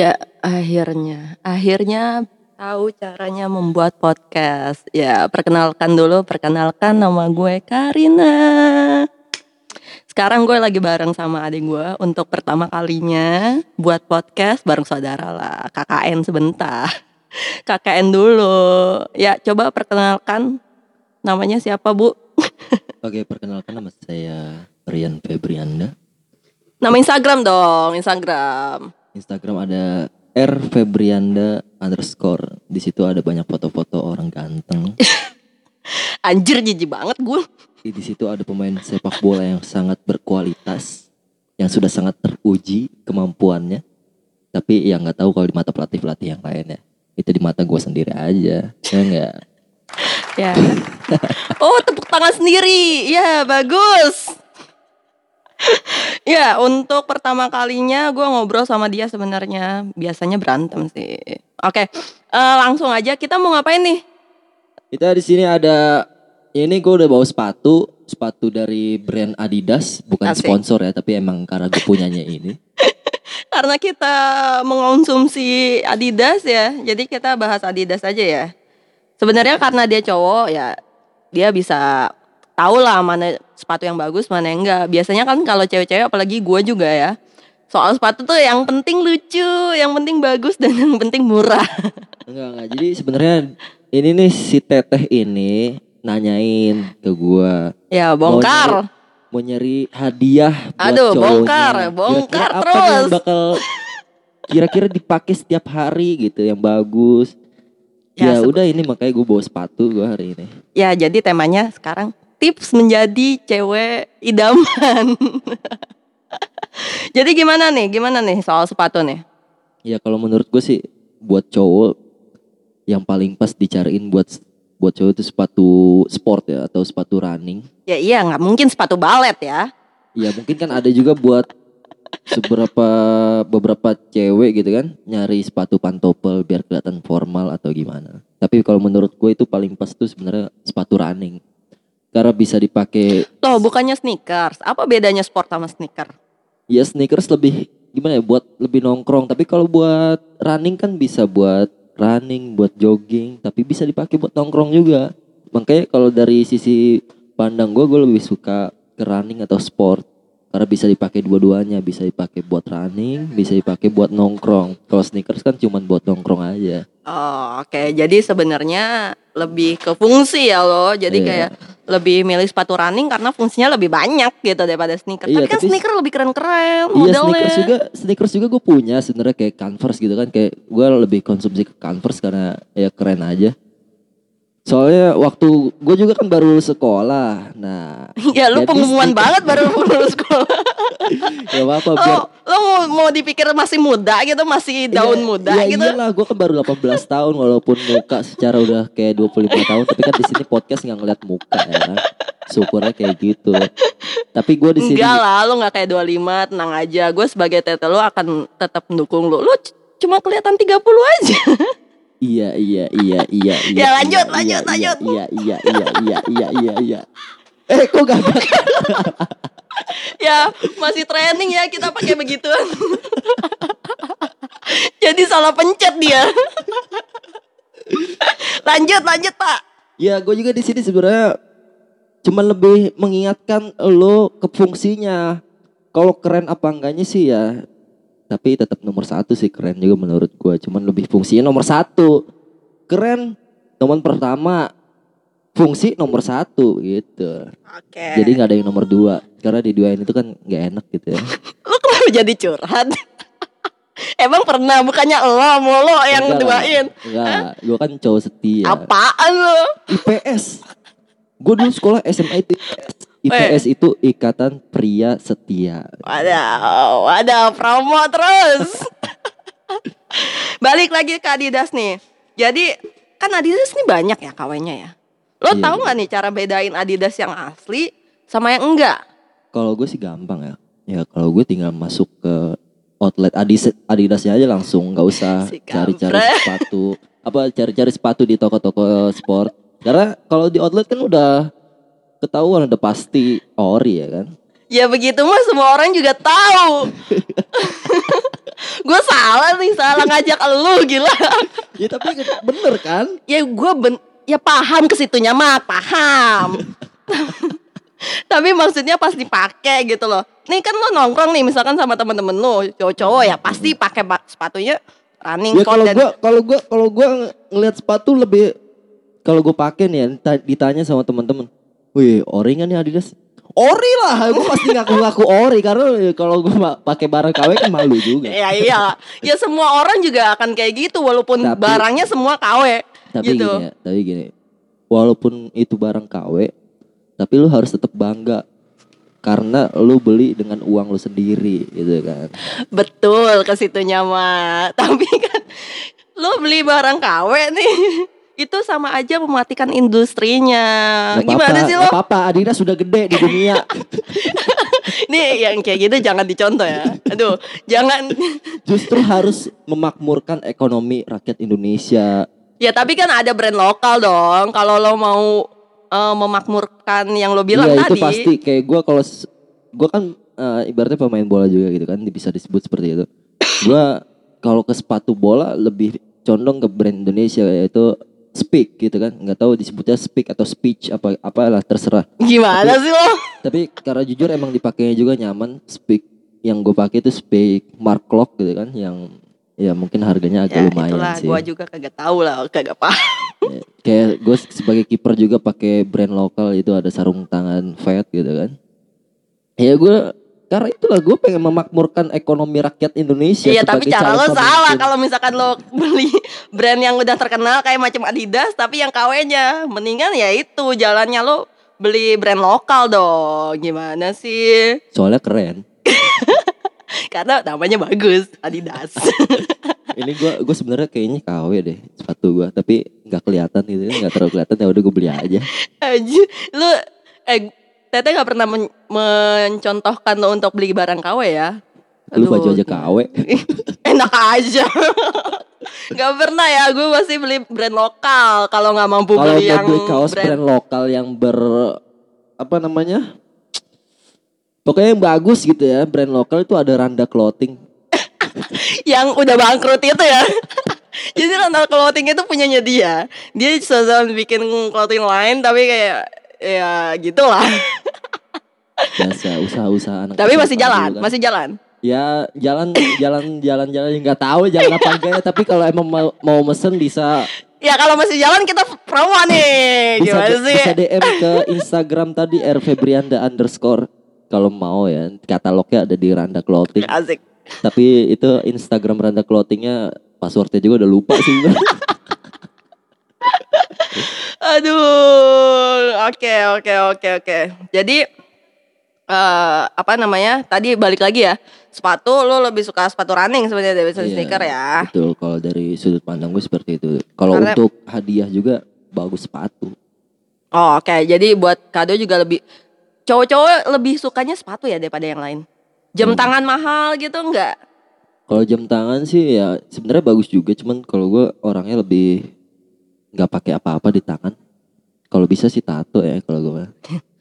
Ya, akhirnya, akhirnya tahu caranya membuat podcast. Ya, perkenalkan dulu, perkenalkan nama gue Karina. Sekarang gue lagi bareng sama adik gue untuk pertama kalinya buat podcast bareng saudara lah, KKN sebentar. KKN dulu. Ya, coba perkenalkan namanya siapa, Bu? Oke, perkenalkan nama saya Rian Febrianda. Nama Instagram dong, Instagram. Instagram ada R Febrianda underscore. Di situ ada banyak foto-foto orang ganteng. Anjir jijik banget gue. Di situ ada pemain sepak bola yang sangat berkualitas, yang sudah sangat teruji kemampuannya. Tapi yang nggak tahu kalau di mata pelatih-pelatih yang lainnya. Itu di mata gue sendiri aja. Ya enggak? Ya. Oh, tepuk tangan sendiri. Ya, bagus. ya, untuk pertama kalinya gue ngobrol sama dia sebenarnya biasanya berantem sih. Oke, eh, langsung aja kita mau ngapain nih? Kita di sini ada ini gue udah bawa sepatu, sepatu dari brand Adidas, bukan Asik. sponsor ya, tapi emang karena gue punyanya ini. Karena kita mengonsumsi Adidas ya, jadi kita bahas Adidas aja ya. Sebenarnya karena dia cowok ya, dia bisa tahu lah mana sepatu yang bagus, mana yang enggak. Biasanya kan kalau cewek-cewek, apalagi gue juga ya, soal sepatu tuh yang penting lucu, yang penting bagus dan yang penting murah. Enggak enggak. Jadi sebenarnya ini nih si Teteh ini nanyain ke gua ya bongkar. mau nyari hadiah buat Aduh, cowoknya. bongkar, bongkar apa nih yang terus. bakal kira-kira dipakai setiap hari gitu yang bagus. Ya, Ya, udah ini makanya gue bawa sepatu gua hari ini. Ya, jadi temanya sekarang tips menjadi cewek idaman. jadi gimana nih? Gimana nih soal sepatu nih? Ya kalau menurut gue sih buat cowok yang paling pas dicariin buat buat cowok itu sepatu sport ya atau sepatu running. Ya iya, nggak mungkin sepatu balet ya. Ya mungkin kan ada juga buat seberapa beberapa cewek gitu kan nyari sepatu pantopel biar kelihatan formal atau gimana. Tapi kalau menurut gue itu paling pas tuh sebenarnya sepatu running. Karena bisa dipakai Loh, bukannya sneakers. Apa bedanya sport sama sneaker? ya sneakers lebih gimana ya buat lebih nongkrong. Tapi kalau buat running kan bisa buat running, buat jogging, tapi bisa dipakai buat nongkrong juga. Makanya kalau dari sisi pandang gue, gue lebih suka ke running atau sport. Karena bisa dipakai dua-duanya, bisa dipakai buat running, bisa dipakai buat nongkrong. Kalau sneakers kan cuman buat nongkrong aja. Oh, oke. Jadi sebenarnya lebih ke fungsi ya lo. Jadi Iya. kayak lebih milih sepatu running karena fungsinya lebih banyak gitu daripada sneaker. Iya, tapi kan tapi- sneaker lebih keren-keren Iya modelnya. sneakers juga, sneakers juga gue punya sebenarnya kayak Converse gitu kan kayak gue lebih konsumsi ke Converse karena ya keren aja. Soalnya waktu gue juga kan baru lulus sekolah, nah ya lu pengumuman banget baru lulus sekolah. ya apa apa biar Oh, lo mau, mau dipikir masih muda gitu, masih daun Iya, muda iya, gitu. iyalah gue kan baru 18 tahun walaupun muka secara udah kayak 25 tahun tapi kan di sini podcast nggak ngeliat muka ya kan. Syukurnya kayak gitu. Tapi gue di sini Enggak lah, lo nggak kayak 25, tenang aja. Gue sebagai tete lo akan tetap mendukung. Lo c- cuma kelihatan 30 aja. Iya iya iya iya iya. Ya, lanjut, iya, lanjut, iya, lanjut. Iya iya iya iya iya iya iya. Eh kok gak ada? ya, masih training ya kita pakai begituan. Jadi salah pencet dia. lanjut, lanjut, Pak. Ya gue juga di sini sebenarnya cuma lebih mengingatkan lo ke fungsinya. Kalau keren apa enggaknya sih ya. Tapi tetap nomor satu sih keren juga menurut gue. Cuman lebih fungsinya nomor satu. Keren nomor pertama. Fungsi nomor satu gitu. Oke. Jadi nggak ada yang nomor dua. Karena di dua ini tuh kan nggak enak gitu ya. lo kenapa jadi curhat? Emang pernah bukannya lo mulu yang Enggak duain? Enggak, gue kan cowok setia. Apaan lo? IPS. Gue dulu sekolah SMA itu IPS. Itu Ikatan Pria Setia. Waduh, waduh, promo terus. Balik lagi ke Adidas nih. Jadi kan Adidas nih banyak ya KW-nya ya. Lo Iya, tahu iya. nggak nih cara bedain Adidas yang asli sama yang enggak? Kalau gue sih gampang ya. Ya kalau gue tinggal masuk ke outlet Adidas Adidasnya aja langsung nggak usah Si cari-cari kampret. sepatu apa cari-cari sepatu di toko-toko sport. Karena kalau di outlet kan udah ketahuan udah pasti ori ya kan. Ya begitu mah semua orang juga tahu. gue salah nih, salah ngajak lu gila. Ya tapi bener kan? ya gue ben ya paham ke situnya mah paham tapi maksudnya pas dipakai gitu loh nih kan lo nongkrong nih misalkan sama temen-temen lo cowok-cowok ya pasti pakai sepatunya running Ya kalau dan gua kalau gua kalau gua ng- ngelihat sepatu lebih kalau gua pakai nih ya, ta- ditanya sama teman-teman, "Wih, ori nggak nih Adidas?" Ori lah, gue pasti ngaku-ngaku ori karena kalau gue pakai barang KW kan malu juga. ya iya ya semua orang juga akan kayak gitu walaupun Tapi- barangnya semua KW Tapi gitu gini ya, tapi gini. Walaupun itu barang KW, tapi lu harus tetap bangga karena lu beli dengan uang lu sendiri gitu kan. betul ke situnya mah tapi kan lo beli barang KW nih itu sama aja mematikan industrinya Nggak gimana sih lo apa-apa, Adidas sudah gede di dunia. Nih yang kayak gitu jangan dicontoh ya. Aduh, jangan. Justru harus memakmurkan ekonomi rakyat Indonesia. Ya tapi kan ada brand lokal dong. Kalau lo mau eh, memakmurkan yang lo bilang Iya tadi. itu pasti kayak gue kalau gue kan eh, ibaratnya pemain bola juga gitu kan bisa disebut seperti itu. Gue kalau ke sepatu bola lebih condong ke brand Indonesia yaitu Speak gitu kan nggak tahu disebutnya Speak atau Speech apa apalah terserah. Gimana sih lo? Tapi karena jujur emang dipakainya juga nyaman Speak yang gue pakai itu Speak Mark Lock gitu kan yang ya mungkin harganya agak Ya lumayan itulah, sih. gua juga kagak tahu lah, kagak paham. Ya, kayak gue sebagai kiper juga pakai brand lokal itu ada sarung tangan Fat gitu kan ya gue karena itulah gue pengen memakmurkan ekonomi rakyat Indonesia Iya tapi cara lo salah kalau misalkan lo beli brand yang udah terkenal kayak macam Adidas tapi yang KW-nya. Mendingan ya itu jalannya lo beli brand lokal dong. Gimana sih? soalnya keren Karena namanya bagus, Adidas. ini gue gue sebenarnya kayaknya KW deh sepatu gue tapi nggak kelihatan gitu nggak terlalu kelihatan ya udah gue beli aja Aja, lu eh Tete gak pernah men- mencontohkan lo untuk beli barang KW ya? lu Aduh, baju aja KW Enak aja. gak pernah ya, gue masih beli brand lokal kalau nggak mampu kalau beli yang beli kaos brand. brand lokal yang ber apa namanya pokoknya yang bagus gitu ya brand lokal itu ada Randa Clothing yang udah bangkrut itu ya. Jadi Randall Clothing itu punyanya dia. Dia selalu bikin clothing line tapi kayak ya gitulah. biasa usaha-usaha anak tapi masih jalan, kan. masih jalan. ya jalan jalan jalan jalan nggak tahu jalan apa enggak ya tapi kalau emang mau, mau mesen bisa Ya kalau masih jalan kita promo nih. bisa, Gimana sih? bisa DM ke Instagram tadi R Febrianda underscore kalau mau ya katalognya ada di Randa Clothing Asik. tapi itu Instagram Randa Clothingnya passwordnya juga udah lupa sih Aduh, oke oke oke oke. Jadi eh apa namanya? Tadi balik lagi ya. Sepatu lo lebih suka sepatu running sebenarnya daripada Iya, sneaker ya. betul kalau dari sudut pandang gue seperti itu kalau Karena- untuk hadiah juga bagus sepatu Oh, oke. Jadi buat kado juga lebih cowok-cowok lebih sukanya sepatu ya daripada yang lain. Jam Hmm. tangan mahal gitu enggak? Kalau jam tangan sih ya sebenarnya bagus juga, cuman kalau gue orangnya lebih nggak pakai apa-apa di tangan. Kalau bisa sih tato ya kalau gue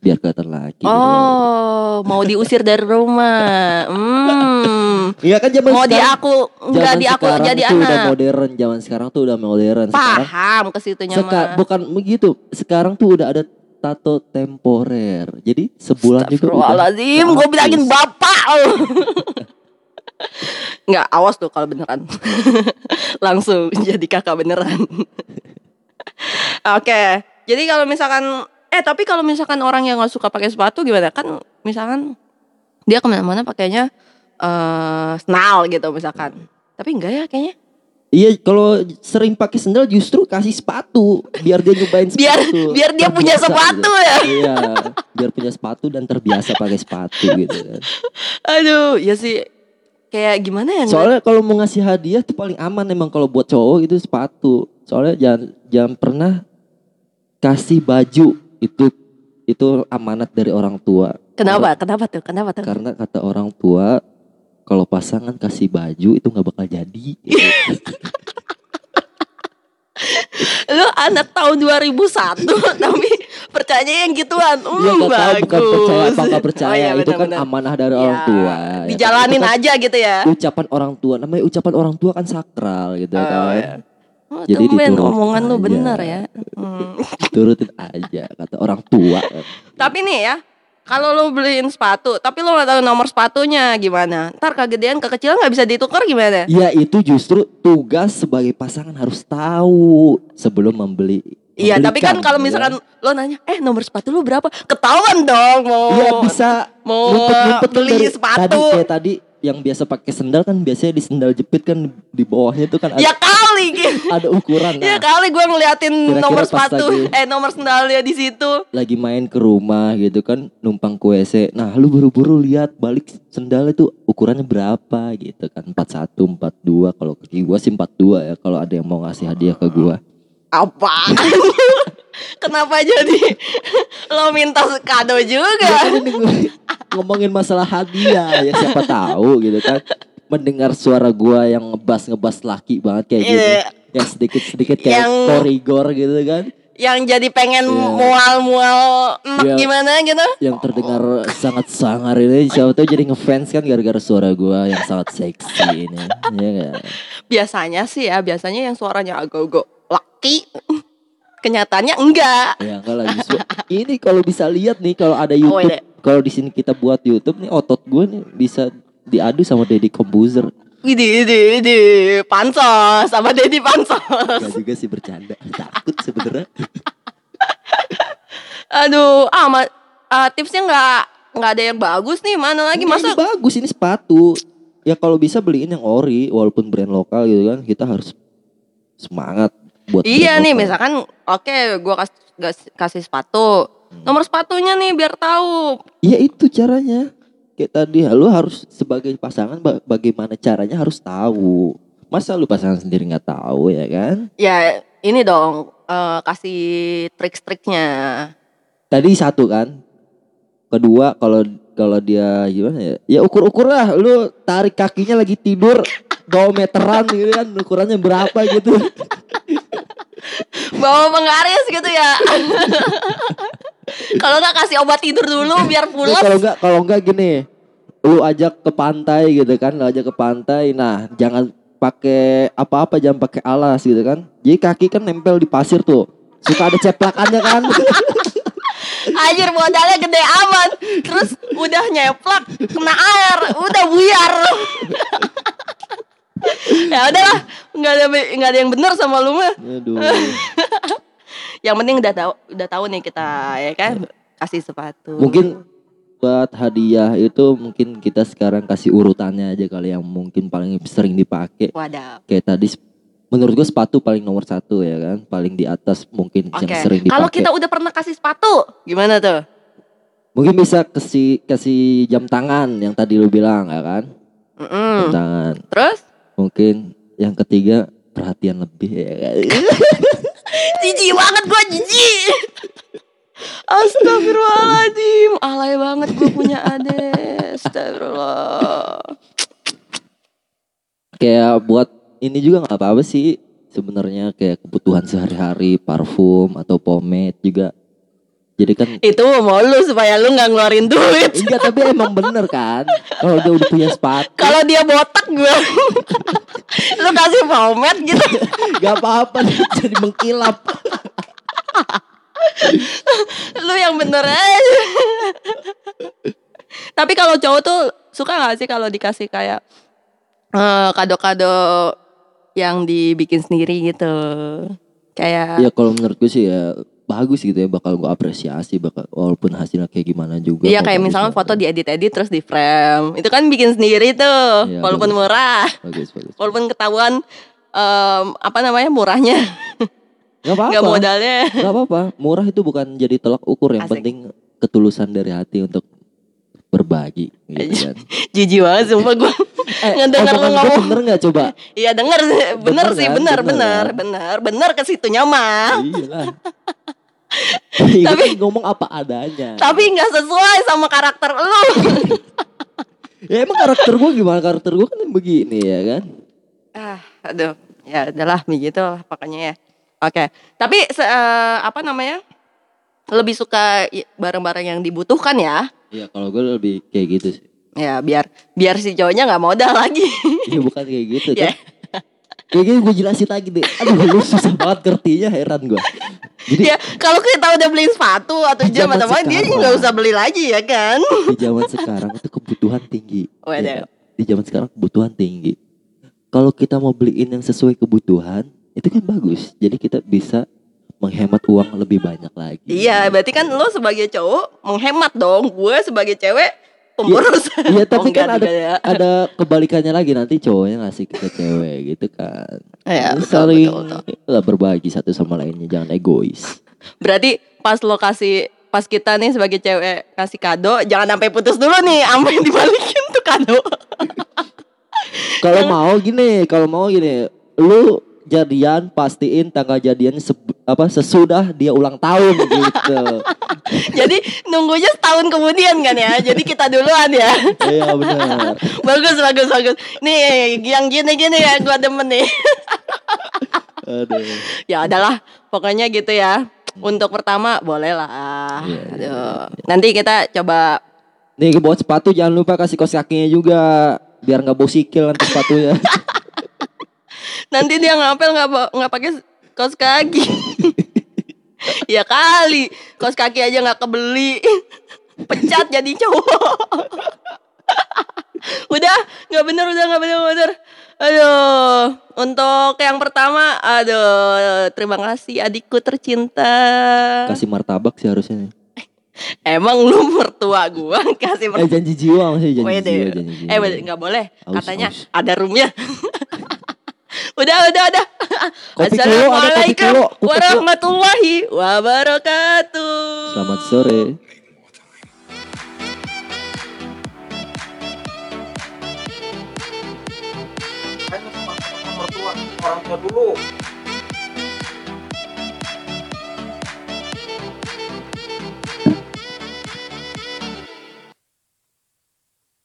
biar kelihatan lagi. gitu. Oh, mau diusir dari rumah. Hmm. Iya kan zaman Mau di sekarang. aku enggak di aku jadi tuh udah anak. modern, zaman sekarang tuh udah modern. Sekarang Paham ke situnya seka- mah. bukan begitu. Sekarang tuh udah ada tato temporer. Jadi sebulan juga udah. Gue bilangin bapak lo. Nggak, awas tuh kalau beneran. Langsung jadi kakak beneran. Oke, jadi kalau misalkan, eh tapi kalau misalkan orang yang nggak suka pakai sepatu gimana? Kan misalkan dia ke mana-mana pakainya eh snal gitu misalkan. Tapi enggak ya kayaknya. Iya, kalau sering pakai sendal justru kasih sepatu biar dia nyobain sepatu. Biar biar dia punya Terbiasa sepatu gitu. ya. Iya, biar punya sepatu dan terbiasa pakai sepatu gitu kan. Aduh, ya sih kayak gimana ya? Soalnya kalau mau ngasih hadiah tuh paling aman emang kalau buat cowok itu sepatu. Soalnya jangan jangan pernah kasih baju itu itu amanat dari orang tua. Kenapa? Kenapa tuh? Kenapa tuh? Karena kata orang tua kalau pasangan kasih baju itu nggak bakal jadi. gitu. Lu anak tahun 2001 tapi Percayanya yang gituan. Hmm, Ya nggak tahu bagus. bukan percaya apa percaya Oh, iya, itu kan amanah dari Ya, orang tua. ya kan? Dijalanin Itu kan aja gitu ya. Ucapan orang tua, namanya ucapan orang tua kan sakral gitu Oh, kan. iya. Oh, Jadi tumben omongan lu bener ya. Hmm. Turutin aja kata orang tua. Tapi nih ya, kalau lu beliin sepatu, tapi lu nggak tahu nomor sepatunya gimana? Ntar kegedean kekecilan nggak bisa ditukar gimana? Ya itu justru tugas sebagai pasangan harus tahu sebelum membeli. Iya, tapi kan kalau ya. misalkan lo nanya, eh nomor sepatu lu berapa? Ketahuan dong mau. Iya bisa mau beli dari sepatu. Tadi kayak tadi yang biasa pakai sendal kan biasanya di sendal jepit kan di bawahnya itu kan ada, Ya kali, gitu. ada ukuran. Ya Nah, kali gue ngeliatin Kira-kira nomor pas sepatu, lagi- eh nomor sendalnya di situ. lagi main ke rumah gitu kan numpang ke WC. Nah, lu buru-buru lihat balik sendal itu ukurannya berapa gitu kan. 41, 42 kalau kaki gua sih 42 ya kalau ada yang mau ngasih hadiah ke gua. Apa? Kenapa jadi lo minta kado juga? kan ini gue ngomongin masalah hadiah ya siapa tahu gitu kan. Mendengar suara gua yang ngebas-ngebas laki banget kayak. Iya. Yang sedikit-sedikit kayak Yang- korigor gitu kan. Yang jadi pengen Iya. mual-mual enak Iya. gimana gitu? Yang terdengar sangat sangar ini siapa tahu jadi ngefans kan gara-gara suara gua yang sangat seksi ini. Iya kan? Biasanya sih ya, biasanya yang suaranya agak-agak laki. Kenyataannya enggak. Ya enggak lagi Ini kalau bisa lihat nih kalau ada Oh, YouTube, iya. kalau di sini kita buat YouTube nih otot gue nih bisa diadu sama Deddy Kombuzer. Widih, widih, widih. Pansos sama Dedi Pansos. Enggak juga sih bercanda. Takut sebenarnya. Aduh, ah, ma- ah, tipsnya nggak nggak ada yang bagus nih. Mana lagi masa? ini bagus ini sepatu. Ya kalau bisa beliin yang ori walaupun brand lokal gitu kan. Kita harus semangat buat Iya nih, misalkan oke, gua kasih kasih sepatu. Nomor sepatunya nih biar tahu. Ya itu caranya. Kayak tadi lu harus sebagai pasangan ba- bagaimana caranya harus tahu. Masa lu pasangan sendiri nggak tahu ya kan? Ya ini dong eh, kasih trik-triknya. Tadi satu kan. Kedua kalau kalau dia gimana ya? Ya ukur-ukur lah. Lu tarik kakinya lagi tidur 2 meteran gitu kan. Ukurannya berapa gitu. Bawa penggaris gitu ya. Kalau nggak kasih obat tidur dulu biar Ya, pulas. kalau enggak kalau enggak gini. Lu ajak ke pantai gitu kan. Lu ajak ke pantai. Nah, jangan pakai apa-apa jangan pakai alas gitu kan. Jadi kaki kan nempel di pasir tuh. Suka ada ceplakannya kan. Anjir modalnya gede amat. Terus udah nyeplak kena air, udah buyar. ya udahlah, nggak ada nggak ada yang benar sama lu mah. Aduh. Yang penting udah tahu udah tahu nih kita ya kan kasih sepatu. Mungkin buat hadiah itu mungkin kita sekarang kasih urutannya aja kali yang mungkin paling sering dipakai. wadah. Kayak tadi menurut gue sepatu paling nomor satu ya kan, paling di atas mungkin Oke. yang sering dipakai. Kalau kita udah pernah kasih sepatu, gimana tuh? Mungkin bisa kasih kasih jam tangan yang tadi lu bilang ya kan, Mm-mm. jam tangan. Terus? Mungkin yang ketiga perhatian lebih ya kan. Jijik banget gue jijik. Astagfirullahaladzim Alay banget gue punya ade Astagfirullah kayak buat ini juga nggak apa-apa sih sebenarnya kayak kebutuhan sehari-hari parfum atau pomade juga. Jadi kan Itu mau lu supaya lu gak ngeluarin duit. Enggak tapi emang bener kan? Kalau dia udah punya sepatu. Kalau dia botak gue Lu kasih pomade gitu. Gak apa-apa Jadi mengkilap. Lu yang bener aja. Tapi kalau cowok tuh Suka gak sih kalau dikasih kayak eh, Kado-kado Yang dibikin sendiri gitu? Kayak Ya kalau menurut gue sih ya Bagus gitu ya Bakal gue apresiasi bakal Walaupun hasilnya kayak gimana juga Iya kayak misalnya mau foto diedit-edit terus di frame Itu kan bikin sendiri tuh Iya, Walaupun bagus. murah Bagus bagus Walaupun ketahuan em, Apa namanya murahnya Gak apa-apa Gak modalnya Gak apa-apa Murah itu bukan jadi tolak ukur Yang Asik. penting ketulusan dari hati untuk berbagi gitu kan. Jijik banget sumpah gue Eh, Ngedenger lu ngomong. bener gak coba? Iya denger Bener Bener sih kan? bener Bener bener kan? bener Bener ke Iya lah. Iya Tapi- ngomong apa adanya. Tapi gak sesuai sama karakter lu Ya emang karakter gue gimana? Karakter gue kan begini ya kan. ah, Aduh Ya udahlah begitu lah pokoknya ya Oke Tapi se- eh, apa namanya lebih suka barang-barang yang dibutuhkan ya. Iya kalau gue lebih kayak gitu sih. Ya biar biar si cowoknya nggak modal lagi. Iya bukan kayak gitu. Ya. Cok. Kayak gini gue jelasin lagi deh. Aduh lu susah banget ngertinya heran gue. Jadi ya kalau kita udah beliin sepatu atau jam atau apa dia nggak usah beli lagi ya kan. di zaman sekarang itu kebutuhan tinggi. Waduh. Ya? Di zaman sekarang kebutuhan tinggi. Kalau kita mau beliin yang sesuai kebutuhan, itu kan bagus. Jadi kita bisa menghemat uang lebih banyak lagi. Iya, berarti kan lo sebagai cowok menghemat dong. Gue sebagai cewek pemboros. Iya Oh, tapi enggak kan ada ya. ada kebalikannya lagi nanti cowoknya ngasih ke cewek gitu kan. Iya, betul, saling betul, lah berbagi satu sama lainnya jangan egois. Berarti pas lo kasih pas kita nih sebagai cewek kasih kado, jangan sampai putus dulu nih, sampai dibalikin tuh kado. Kalau mau gini, kalau mau gini, lu jadian pastiin tanggal jadian seb- apa sesudah dia ulang tahun gitu. Jadi nunggunya setahun kemudian kan ya. Jadi kita duluan ya. Iya benar. bagus bagus bagus. Nih yang gini-gini ya gua demen nih. Aduh. ya adalah pokoknya gitu ya. Untuk pertama boleh lah. Iya, Aduh. Nanti kita coba Nih buat sepatu jangan lupa kasih kos kakinya juga biar nggak bau sikil nanti sepatunya. Nanti dia ngapel nggak nggak pakai kaos kaki. ya kali kaos kaki aja nggak kebeli. Pecat jadi cowok. udah nggak bener udah nggak bener nggak bener. Aduh, untuk yang pertama, aduh, terima kasih adikku tercinta. kasih martabak sih harusnya. Emang lu mertua gua kasih Eh mertua? janji jiwa maksudnya janji Wede. jiwa, janji jiwa. Eh nggak boleh, Aus, katanya aus. ada roomnya. Udah, udah, udah. Kopi kopi Assalamualaikum kupat kelo. warahmatullahi wabarakatuh. Selamat sore. Orang tua dulu